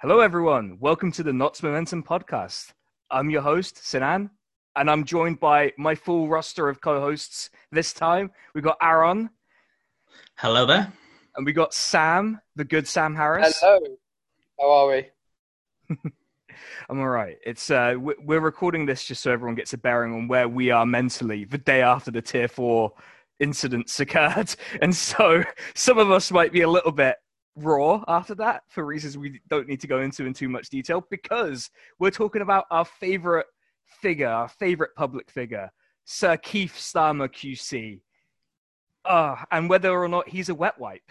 Hello, everyone. Welcome to the Knots Momentum podcast. I'm your host, Sinan, and I'm joined by my full roster of co hosts this time. We've got Aaron. Hello there. And we got Sam, the good Sam Harris. Hello. How are we? I'm all right. It's uh, we're recording this just so everyone gets a bearing on where we are mentally the day after the tier four incidents occurred, and so some of us might be a little bit raw after that for reasons we don't need to go into in too much detail because we're talking about our favorite figure, our favorite public figure, Sir Keith Starmer QC, uh, and whether or not he's a wet wipe,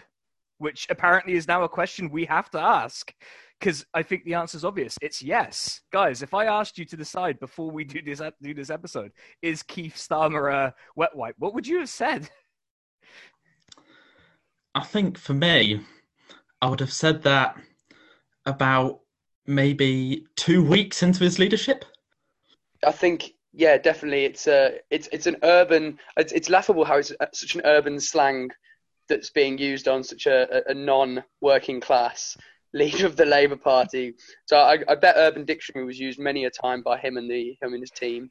which apparently is now a question we have to ask because I think the answer is obvious. It's yes, guys. If I asked you to decide before we do this do this episode, is Keith Starmer a wet wipe? What would you have said? I think for me, I would have said that about maybe two weeks into his leadership. I think, yeah, definitely. It's a, it's it's an urban. It's, it's laughable how it's uh, such an urban slang that's being used on such a, a non-working class leader of the Labour Party. So I, I, bet Urban Dictionary was used many a time by him and the him and his team.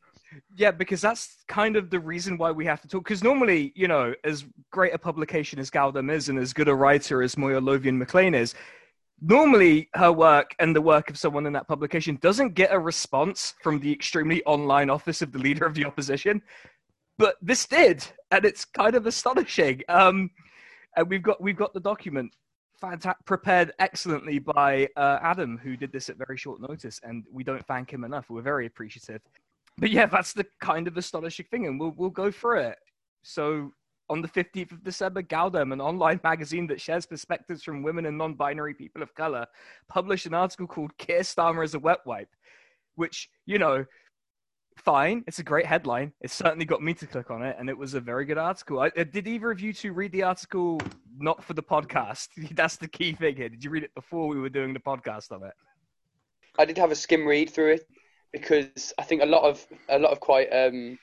Yeah, because that's kind of the reason why we have to talk. Because normally, you know, as great a publication as Galdem is, and as good a writer as Moya Lothian McLean is, normally her work and the work of someone in that publication doesn't get a response from the extremely online office of the leader of the opposition. But this did, and it's kind of astonishing. Um, and we've got we've got the document fanta- prepared excellently by uh, Adam, who did this at very short notice, and we don't thank him enough. We're very appreciative. But yeah, that's the kind of astonishing thing, and we'll we'll go through it. So on the 15th of December, Galdem, an online magazine that shares perspectives from women and non-binary people of color, published an article called "Keir Starmer as a Wet Wipe," which you know fine. It's a great headline. It certainly got me to click on it, and it was a very good article. I, uh, did either of you two read the article not for the podcast? That's the key thing here. Did you read it before we were doing the podcast on it? I did have a skim read through it because I think a lot of a lot of quite um,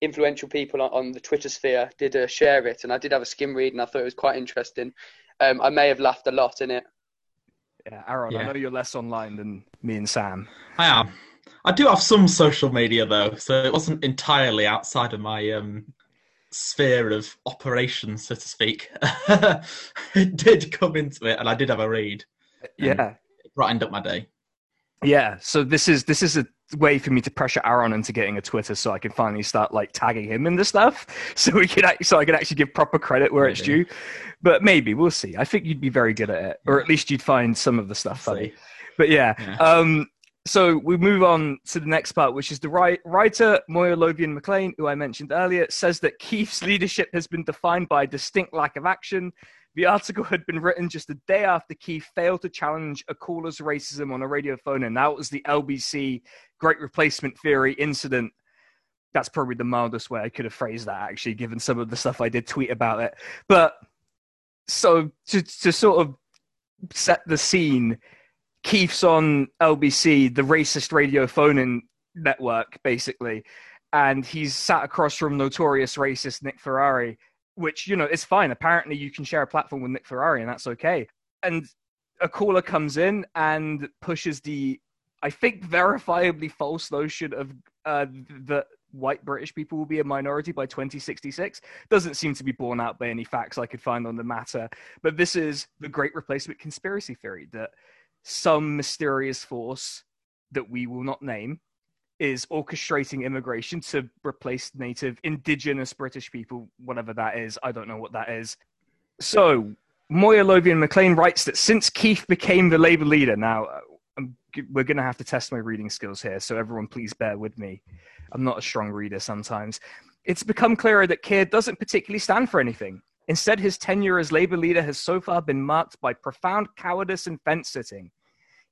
influential people on, on, the Twitter sphere did uh, share it, and I did have a skim read, and I thought it was quite interesting. Um, I may have laughed a lot in it. Yeah, Aaron, yeah. I know you're less online than me and Sam. I am. I do have some social media though, so it wasn't entirely outside of my um, sphere of operations, so to speak. it did come into it, and I did have a read. Yeah, brightened up my day. Yeah, so this is this is a way for me to pressure Aaron into getting a Twitter, so I can finally start like tagging him in the stuff, so we can so I can actually give proper credit where it's due. But maybe we'll see. I think you'd be very good at it, or at least you'd find some of the stuff funny. But yeah, yeah. Um, so we move on to the next part, which is the writer Moya Lothian McLean, who I mentioned earlier, says that Keith's leadership has been defined by a distinct lack of action. The article had been written just a day after Keith failed to challenge a caller's racism on a radio phone, and that was the LBC Great Replacement Theory incident. That's probably the mildest way I could have phrased that, actually, given some of the stuff I did tweet about it. But so to, to sort of set the scene, Keith's on LBC, the racist radio phone network, basically, and he's sat across from notorious racist Nick Ferrari, which you know is fine. Apparently, you can share a platform with Nick Ferrari, and that's okay. And a caller comes in and pushes the, I think, verifiably false notion of uh, that white British people will be a minority by 2066 doesn't seem to be borne out by any facts I could find on the matter. But this is the great replacement conspiracy theory that some mysterious force that we will not name is orchestrating immigration to replace native indigenous British people, whatever that is. I don't know what that is. So, Moya Lothian McLean writes that since Keith became the Labour leader, now we're going to have to test my reading skills here, so everyone please bear with me. I'm not a strong reader sometimes. It's become clearer that Keir doesn't particularly stand for anything. Instead, his tenure as Labour leader has so far been marked by profound cowardice and fence sitting.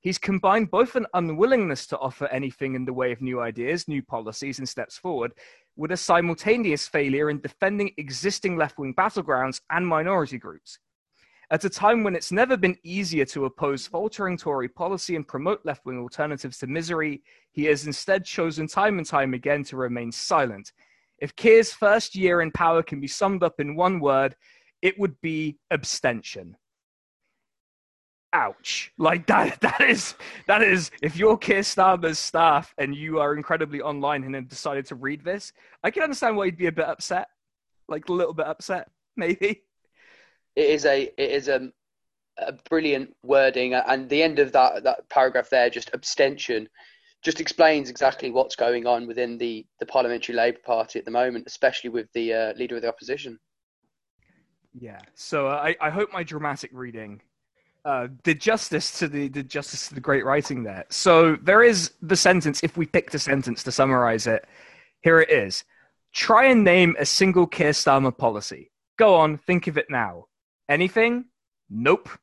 He's combined both an unwillingness to offer anything in the way of new ideas, new policies, and steps forward, with a simultaneous failure in defending existing left wing battlegrounds and minority groups. At a time when it's never been easier to oppose faltering Tory policy and promote left wing alternatives to misery, he has instead chosen time and time again to remain silent, if Keir's first year in power can be summed up in one word, it would be abstention. ouch. Like that that is that is if you're Keir Starmer's staff and you are incredibly online and have decided to read this I can understand why you'd be a bit upset. Like a little bit upset maybe it is a it is a, a brilliant wording and the end of that that paragraph there just abstention just explains exactly what's going on within the the parliamentary Labour Party at the moment especially with the uh, leader of the opposition yeah so uh, I, I hope my dramatic reading uh, did justice to the did justice to the great writing there. So there is the sentence. If we picked a sentence to summarize it, here it is: Try and name a single Keir Starmer policy. Go on, think of it now. Anything? Nope.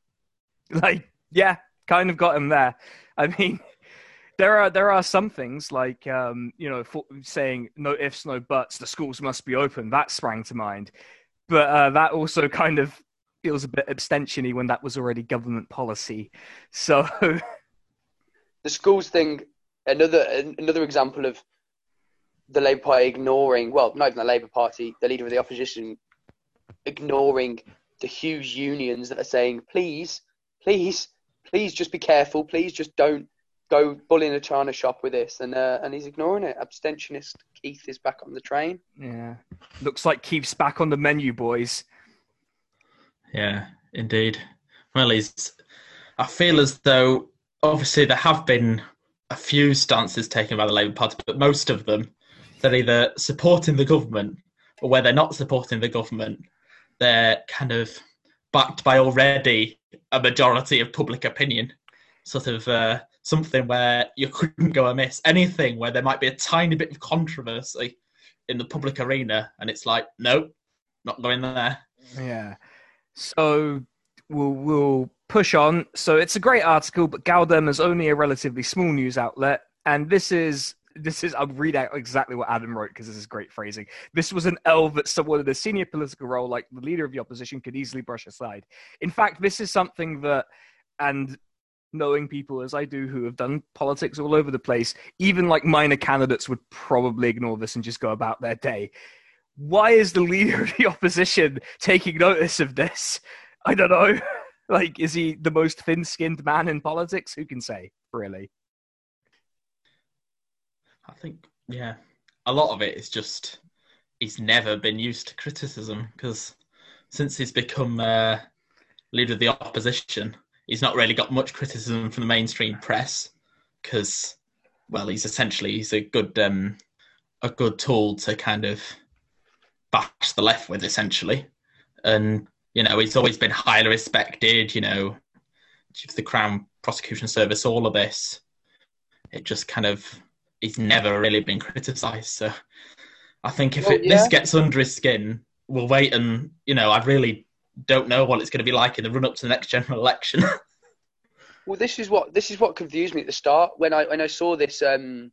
Like, yeah, kind of got him there. I mean, there are there are some things like um, you know saying no ifs, no buts. The schools must be open. That sprang to mind, but uh, that also kind of feels a bit abstention-y when that was already government policy. So the schools thing, another another example of the Labour Party ignoring, well, not even the Labour Party, the leader of the opposition ignoring the huge unions that are saying, please, please, please just be careful, please just don't go bull in a china shop with this, and uh, and he's ignoring it. Abstentionist Keith is back on the train. Yeah, looks like Keith's back on the menu, boys. Yeah, indeed. Well, he's. I feel as though obviously there have been a few stances taken by the Labour Party, but most of them they're either supporting the government or where they're not supporting the government, they're kind of backed by already a majority of public opinion. Sort of uh, something where you couldn't go amiss. Anything where there might be a tiny bit of controversy in the public arena, and it's like, nope, not going there. Yeah. So we'll we'll push on. So it's a great article, but Galdem is only a relatively small news outlet, and this is this is I'll read out exactly what Adam wrote because this is great phrasing. This was an L that someone in a senior political role, like the leader of the opposition, could easily brush aside. In fact, this is something that, and knowing people as I do who have done politics all over the place, even like minor candidates would probably ignore this and just go about their day why is the leader of the opposition taking notice of this? I don't know. Like, is he the most thin skinned man in politics? Who can say, really? I think, yeah, a lot of it is just he's never been used to criticism because since he's become uh, leader of the opposition, he's not really got much criticism from the mainstream press because, well, he's essentially he's a good um, a good tool to kind of bash the left with essentially. And you know, he's always been highly respected. You know, the Crown Prosecution Service, all of this. It just kind of he's never really been criticised. So I think if well, it, yeah. this gets under his skin, we'll wait and you know, I really don't know what it's going to be like in the run up to the next general election. well, this is what this is what confused me at the start when I when I saw this um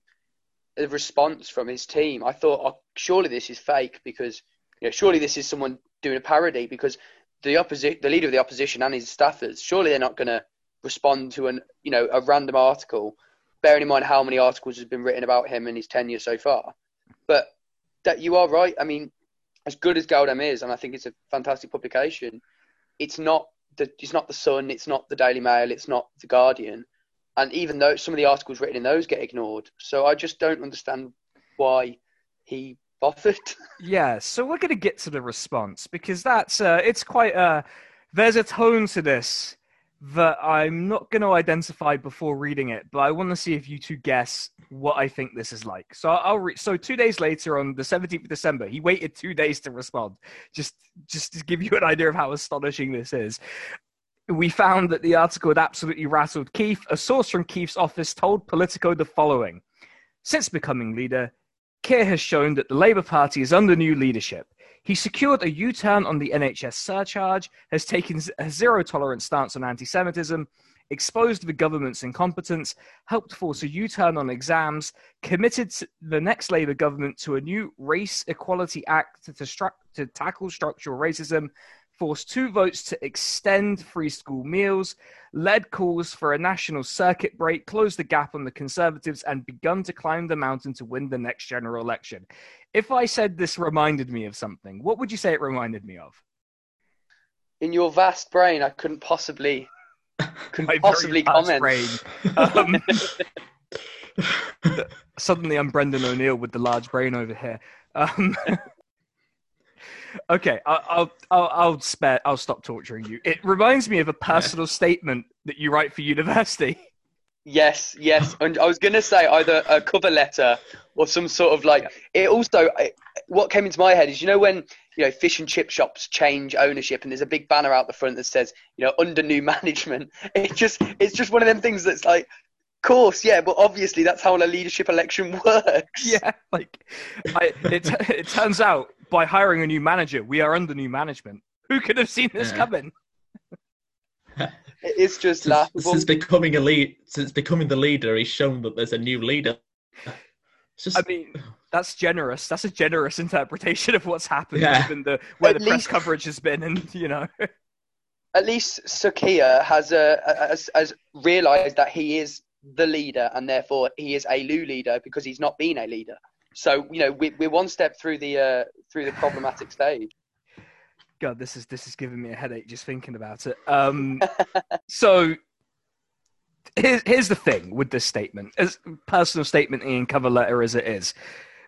response from his team. I thought, oh, surely this is fake because you know, surely this is someone doing a parody because the opposite, the leader of the opposition and his staffers, surely they're not going to respond to an you know a random article, bearing in mind how many articles has been written about him in his tenure so far. But that you are right. I mean, as good as Galdem is, and I think it's a fantastic publication, it's not the it's not the Sun, it's not the Daily Mail, it's not the Guardian and even though some of the articles written in those get ignored, so I just don't understand why he bothered. yeah, so we're going to get to the response because that's uh, it's quite uh, there's a tone to this that I'm not going to identify before reading it, but I want to see if you two guess what I think this is like. So I'll read. So two days later, on the 17th of December, he waited two days to respond. Just, just to give you an idea of how astonishing this is we found that the article had absolutely rattled Keith. A source from Keith's office told Politico the following Since becoming leader, Keir has shown that the Labour Party is under new leadership. He secured a U turn on the NHS surcharge, has taken a zero tolerance stance on anti Semitism, exposed the government's incompetence, helped force a U turn on exams, committed the next Labour government to a new Race Equality Act to, stru- to tackle structural racism, forced two votes to extend free school meals, led calls for a national circuit break, closed the gap on the Conservatives, and begun to climb the mountain to win the next general election. If I said this reminded me of something, what would you say it reminded me of? In your vast brain, I couldn't possibly My possibly comment. Um, suddenly, I'm Brendan O'Neill with the large brain over here. Um, okay, I'll, I'll I'll I'll spare. I'll stop torturing you. It reminds me of a personal statement that you write for university. Yes, yes. And I was going to say either a cover letter or some sort of like. It also, what came into my head is you know when you know fish and chip shops change ownership and there's a big banner out the front that says you know under new management. It just it's just one of them things that's like, course, yeah, but obviously that's how a leadership election works. Yeah, like I, it. It turns out by hiring a new manager, we are under new management. Who could have seen this Yeah. coming? It's just Since, laughable. since becoming a lead, since becoming the leader, he's shown that there's a new leader. Just I mean, that's generous. That's a generous interpretation of what's happened, Yeah. given the where At the press coverage has been, and you know. At least Sir Keir has uh, has, has realised that he is the leader and therefore he is a Lou leader because he's not been a leader. So you know we, we're one step through the uh, through the problematic stage. God, this is this is giving me a headache just thinking about it. Um, so here's here's the thing with this statement, as personal statement and cover letter as it is.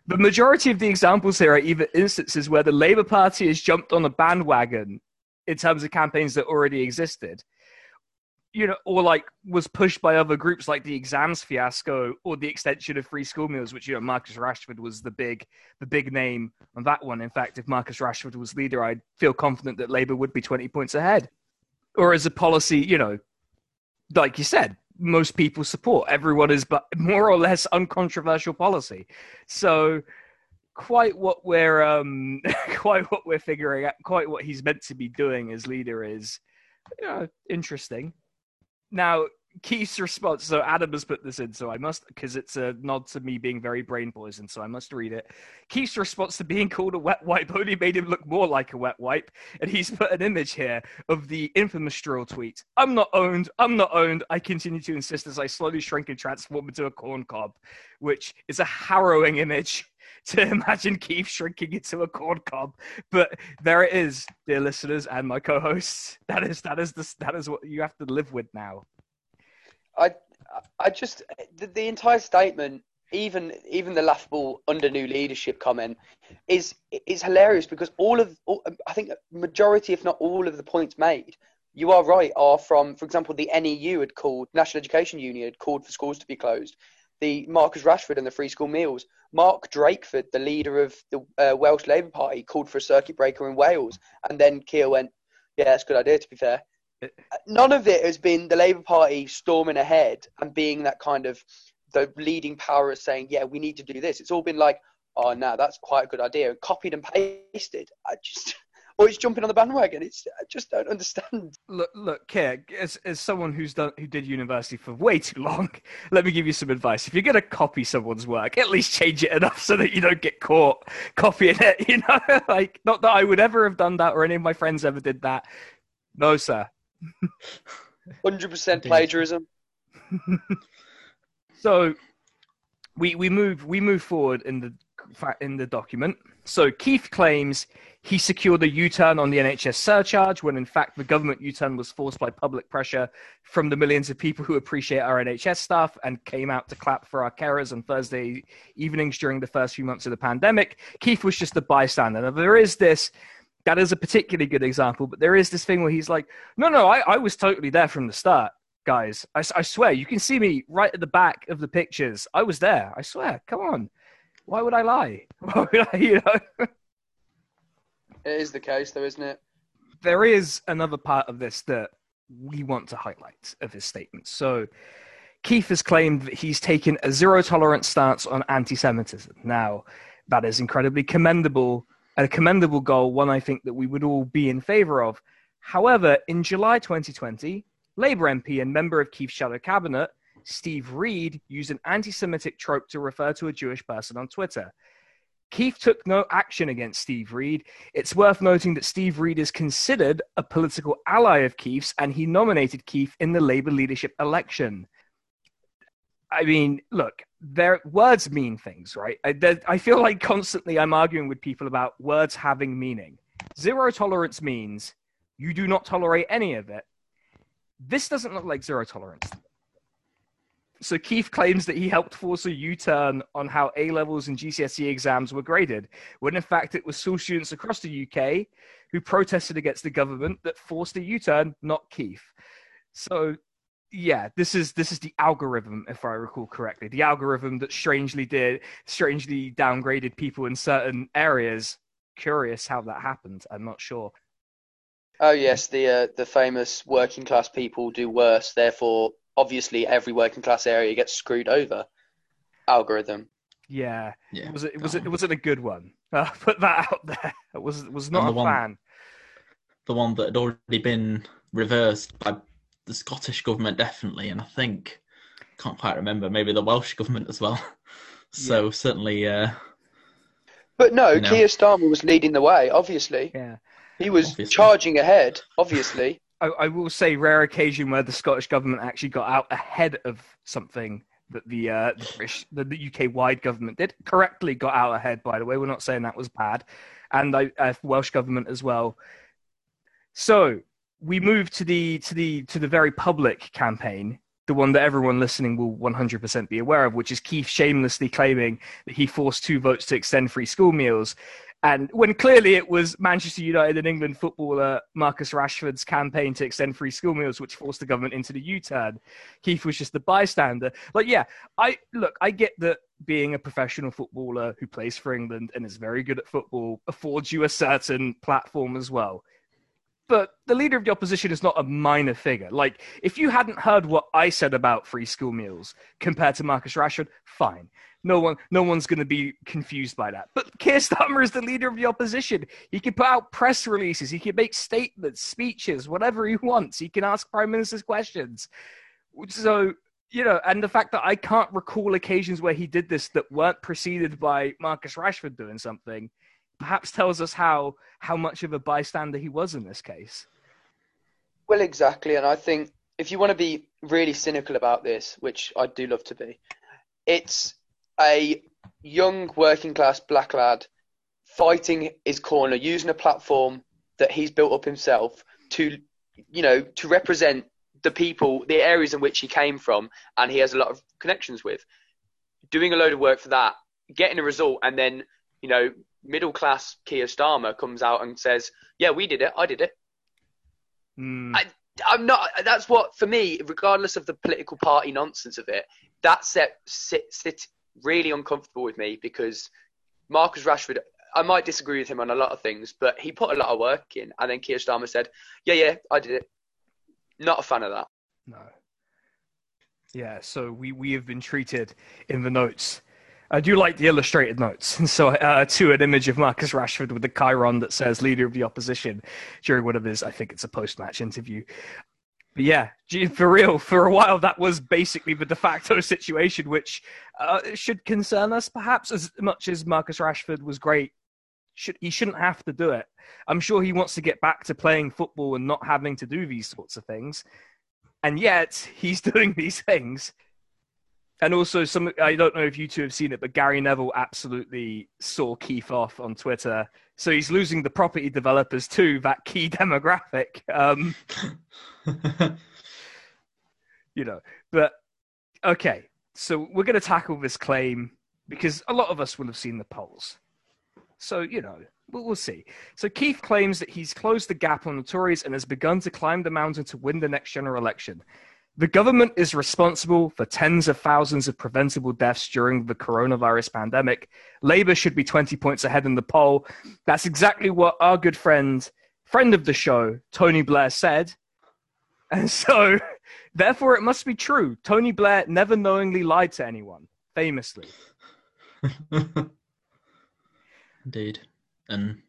The majority of the examples here are either instances where the Labour Party has jumped on a bandwagon in terms of campaigns that already existed, you know, or like was pushed by other groups like the exams fiasco or the extension of free school meals, which you know Marcus Rashford was the big the big name on that one. In fact, if Marcus Rashford was leader, I'd feel confident that Labour would be 20 points ahead. Or as a policy, you know, like you said, most people support. Everyone is but more or less uncontroversial policy. So quite what we're um quite what we're figuring out quite what he's meant to be doing as leader is you know interesting. Now Keith's response. So Adam has put this in, so I must because it's a nod to me being very brain poisoned, so I must read it. Keith's response to being called a wet wipe only made him look more like a wet wipe, and he's put an image here of the infamous Stroll tweet. I'm not owned. I'm not owned. I continue to insist as I slowly shrink and transform into a corn cob, which is a harrowing image to imagine Keith shrinking into a corn cob. But there it is, dear listeners and my co-hosts. That is that is the that is what you have to live with now. I I just the, the entire statement, even even the laughable under new leadership comment, is is hilarious because all of all, I think majority, if not all of the points made, you are right, are from, for example, the NEU had called National Education Union had called for schools to be closed. The Marcus Rashford and the free school meals. Mark Drakeford, the leader of the uh, Welsh Labour Party, called for a circuit breaker in Wales, and then Keir went, "Yeah, that's a good idea." To be fair, none of it has been the Labour Party storming ahead and being that kind of the leading power of saying, yeah, we need to do this. It's all been like, oh, no, that's quite a good idea, copied and pasted. I just, or it's jumping on the bandwagon. It's, I just don't understand. Look, look, Keir, as, as someone who's done who did university for way too long, let me give you some advice. If you're going to copy someone's work, at least change it enough so that you don't get caught copying it. You know, like not that I would ever have done that or any of my friends ever did that. No, sir. 100% plagiarism. So we we move we move forward in the in the document. So Keith claims he secured a U-turn on the NHS surcharge when in fact the government U-turn was forced by public pressure from the millions of people who appreciate our NHS staff and came out to clap for our carers on Thursday evenings during the first few months of the pandemic. Keith was just a bystander. Now there is this that is a particularly good example, but there is this thing where he's like, no, no, I, I was totally there from the start guys. I, I, swear, you can see me right at the back of the pictures. I was there. I swear. Come on. Why would I lie? Why would I, you know? It is the case, though, isn't it? There is another part of this that we want to highlight of his statement. So, Keith has claimed that he's taken a zero tolerance stance on anti Semitism. Now, that is incredibly commendable, a commendable goal, one I think that we would all be in favor of. However, in July 2020, Labour MP and member of Keith's shadow cabinet, Steve Reed, used an anti Semitic trope to refer to a Jewish person on Twitter. Keith took no action against Steve Reed. It's worth noting that Steve Reed is considered a political ally of Keith's and he nominated Keith in the Labour leadership election. I mean, look, their words mean things, right? I, I feel like constantly I'm arguing with people about words having meaning. Zero tolerance means you do not tolerate any of it This doesn't look like zero tolerance. So Keith claims that he helped force a U-turn on how A levels and GCSE exams were graded, when in fact it was school students across the UK who protested against the government that forced a U-turn, not Keith. So yeah, this is this is the algorithm, if I recall correctly, the algorithm that strangely did strangely downgraded people in certain areas. Curious how that happened. I'm not sure. Oh yes, the uh, the famous working class people do worse. Therefore, obviously, every working class area gets screwed over. Algorithm. Yeah, Yeah, it was it that was it wasn't a good one. Uh, put that out there. It was was not And a the one- fan. the one that had already been reversed by the Scottish government, definitely, and I think can't quite remember, maybe the Welsh government as well. So certainly, uh, But no, You know. Keir Starmer was leading the way. Obviously, Yeah. he was Obviously. charging ahead. Obviously, I, I will say rare occasion where the Scottish government actually got out ahead of something that the uh, the, British, the, the UK wide government did correctly got out ahead. By the way, we're not saying that was bad, and the uh, Welsh government as well. So we move to the to the to the very public campaign, the one that everyone listening will 100% be aware of, which is Keith shamelessly claiming that he forced two votes to extend free school meals. And when clearly it was Manchester United and England footballer Marcus Rashford's campaign to extend free school meals, which forced the government into the U-turn, Keith was just the bystander. Like, yeah, I look, I get that being a professional footballer who plays for England and is very good at football affords you a certain platform as well. But the leader of the opposition is not a minor figure. Like, if you hadn't heard what I said about free school meals compared to Marcus Rashford, fine. No one, no one's going to be confused by that. But Keir Starmer is the leader of the opposition. He can put out press releases. He can make statements, speeches, whatever he wants. He can ask prime ministers questions. So you know, and the fact that I can't recall occasions where he did this that weren't preceded by Marcus Rashford doing something, perhaps tells us how how much of a bystander he was in this case. well, exactly. And I think if you want to be really cynical about this, which I do love to be, it's a young working class black lad fighting his corner, using a platform that he's built up himself to, you know, to represent the people, the areas in which he came from, and he has a lot of connections with. Doing a load of work for that, getting a result, and then, you know, middle class Keir Starmer comes out and says, "Yeah, we did it. I did it." Mm, I- I'm not. That's what for me, regardless of the political party nonsense of it, that set sit, sit really uncomfortable with me because Marcus Rashford. I might disagree with him on a lot of things, but he put a lot of work in, and then Keir Starmer said, "Yeah, yeah, I did it." Not a fan of that. no. Yeah, so we we have been treated in the notes. I do like the illustrated notes. So, uh, to an image of Marcus Rashford with the chyron that says "leader of the opposition" during one of his, I think it's a post-match interview. But yeah, for real, for a while that was basically the de facto situation, which uh, should concern us perhaps as much as Marcus Rashford was great. Should he shouldn't have to do it. I'm sure he wants to get back to playing football and not having to do these sorts of things, and yet he's doing these things. And also, some I don't know if you two have seen it, but Gary Neville absolutely saw Keith off on Twitter. So he's losing the property developers too, that key demographic. Um, you know. But okay, so we're going to tackle this claim because a lot of us will have seen the polls. So you know, we'll, we'll see. So Keith claims that he's closed the gap on the Tories and has begun to climb the mountain to win the next general election. The government is responsible for tens of thousands of preventable deaths during the coronavirus pandemic. Labour should be 20 points ahead in the poll. That's exactly what our good friend, friend of the show, Tony Blair said. And so, therefore, it must be true. Tony Blair never knowingly lied to anyone, famously. Indeed. And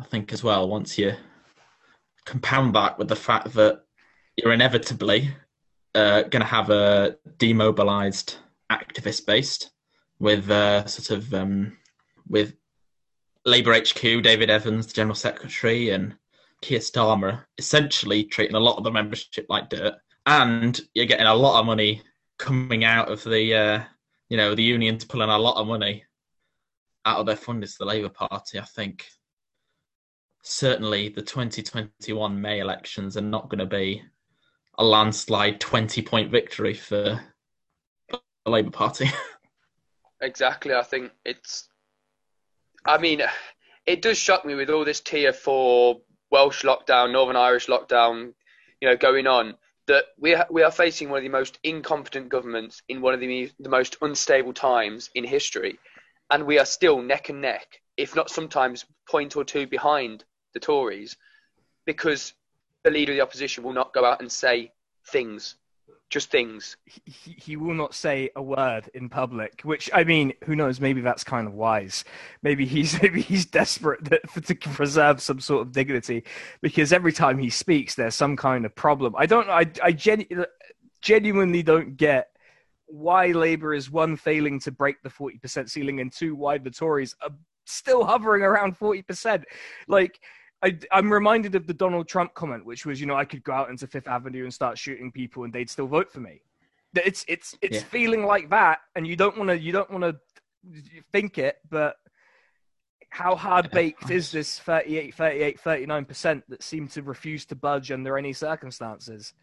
I think as well, once you compound that with the fact that you're inevitably uh, going to have a demobilized activist based with uh, sort of um, with Labour HQ, David Evans, the General Secretary, and Keir Starmer essentially treating a lot of the membership like dirt. And you're getting a lot of money coming out of the, uh, you know, the unions pulling a lot of money out of their funders the Labour Party, I think certainly the 2021 May elections are not going to be a landslide 20 point victory for the Labour Party. Exactly. I think it's. I mean, it does shock me with all this tier four Welsh lockdown, Northern Irish lockdown, you know, going on that we are, we are facing one of the most incompetent governments in one of the the most unstable times in history, and we are still neck and neck, if not sometimes point or two behind the Tories, because the leader of the opposition will not go out and say things just things. He, he will not say a word in public, which I mean, who knows? Maybe that's kind of wise. Maybe he's maybe he's desperate to, to preserve some sort of dignity, because every time he speaks, there's some kind of problem. I don't. I I genu- genuinely don't get why Labour is one failing to break the forty percent ceiling, and two why the Tories are still hovering around forty percent. Like I, am reminded of the Donald Trump comment, which was, you know, I could go out into Fifth Avenue and start shooting people, and they'd still vote for me. It's it's it's yeah. feeling like that, and you don't want to you don't want to think it, but how hard baked is this 38, 38, 39 percent that seem to refuse to budge under any circumstances?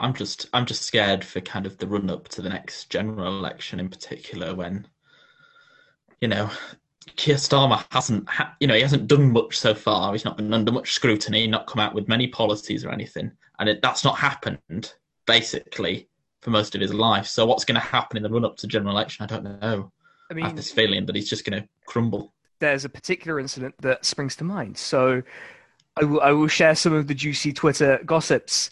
I'm just I'm just scared for kind of the run up to the next general election in particular when you know Keir Starmer hasn't, ha- you know, he hasn't done much so far. He's not been under much scrutiny, not come out with many policies or anything, and it, that's not happened basically for most of his life. So what's going to happen in the run up to general election? I don't know. I mean, I have this feeling that he's just going to crumble. There's a particular incident that springs to mind. So I will, I will share some of the juicy Twitter gossips.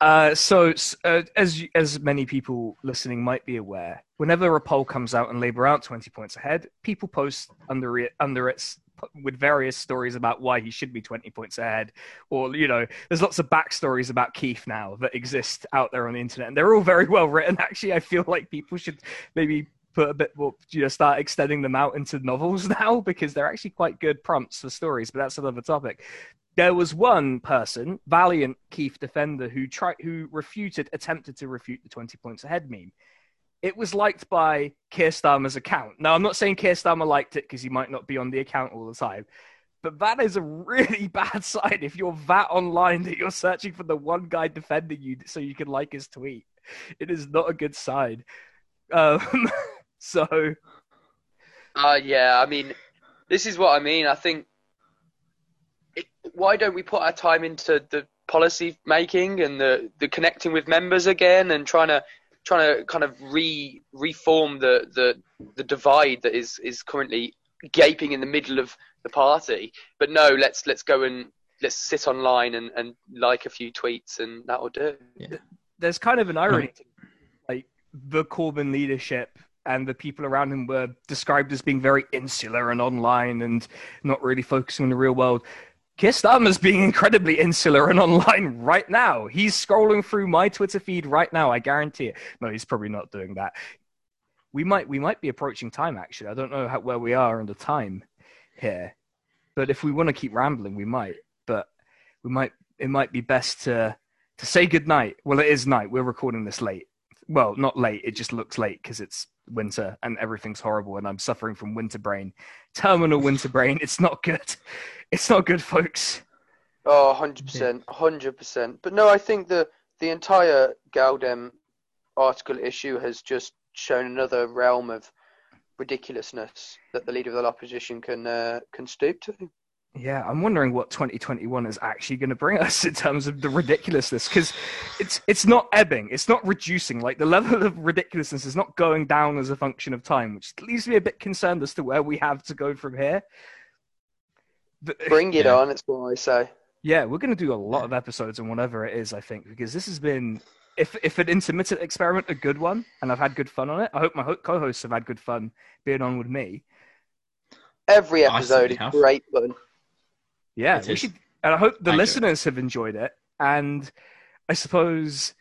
Uh, so, uh, as as many people listening might be aware, whenever a poll comes out and Labour out 20 points ahead, people post under it under its with various stories about why he should be 20 points ahead. Or you know there's lots of backstories about keith now that exist out there on the internet and they're all very well written actually. I feel like people should maybe put a bit more you know start extending them out into novels now because they're actually quite good prompts for stories but that's another topic there was one person, valiant Keith defender, who tried, who refuted, attempted to refute the 20 points ahead meme. It was liked by Keir Starmer's account. Now, I'm not saying Keir Starmer liked it because he might not be on the account all the time, but that is a really bad sign if you're that online that you're searching for the one guy defending you so you can like his tweet. It is not a good sign. Um, so. Uh, yeah, I mean, this is what I mean. I think why don't we put our time into the policy making and the, the connecting with members again and trying to trying to kind of re reform the, the the divide that is is currently gaping in the middle of the party. But no, let's let's go and let's sit online and, and like a few tweets and that'll do. Yeah. There's kind of an irony, mm-hmm. like the Corbyn leadership and the people around him were described as being very insular and online and not really focusing on the real world. Keir Starmer's being incredibly insular and online right now. He's scrolling through my Twitter feed right now. I guarantee it. No, he's probably not doing that. We might we might be approaching time actually. I don't know how, where we are in the time here, but if we want to keep rambling, we might. But we might. It might be best to to say good night. Well, it is night. We're recording this late. Well, not late. It just looks late because it's winter and everything's horrible and I'm suffering from winter brain. Terminal winter brain. It's not good. It's not good, folks. Oh, 100%. 100%. But no, I think the, the entire Galdem article issue has just shown another realm of ridiculousness that the leader of the opposition can uh, can stoop to. Yeah, I'm wondering what 2021 is actually going to bring us in terms of the ridiculousness because it's it's not ebbing, it's not reducing. Like the level of ridiculousness is not going down as a function of time, which leaves me a bit concerned as to where we have to go from here. Uh, bring it yeah. on, it's what I say. Yeah, we're going to do a lot of episodes on whatever it is. I think because this has been if if an intermittent experiment, a good one, and I've had good fun on it. I hope my co-hosts have had good fun being on with me. Every episode is great fun. Yeah, we should, and I hope the I listeners have enjoyed it. And I suppose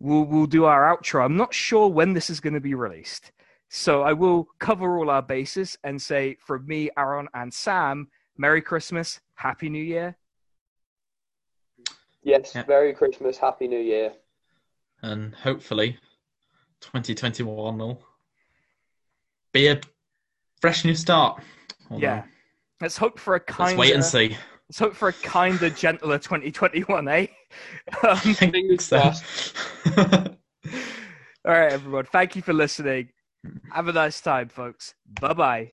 we'll we'll do our outro. I'm not sure when this is going to be released, so I will cover all our bases and say from me, Aaron, and Sam, Merry Christmas, Happy New Year. Yes, yeah. Merry Christmas, Happy New Year, and hopefully, 2021 will be a fresh new start. Although, yeah, let's hope for a kind. Let's wait and see. Let's hope for a kinder, gentler 2021, eh? Um, Fingers crossed. all right, everyone. Thank you for listening. Have a nice time, folks. Bye bye.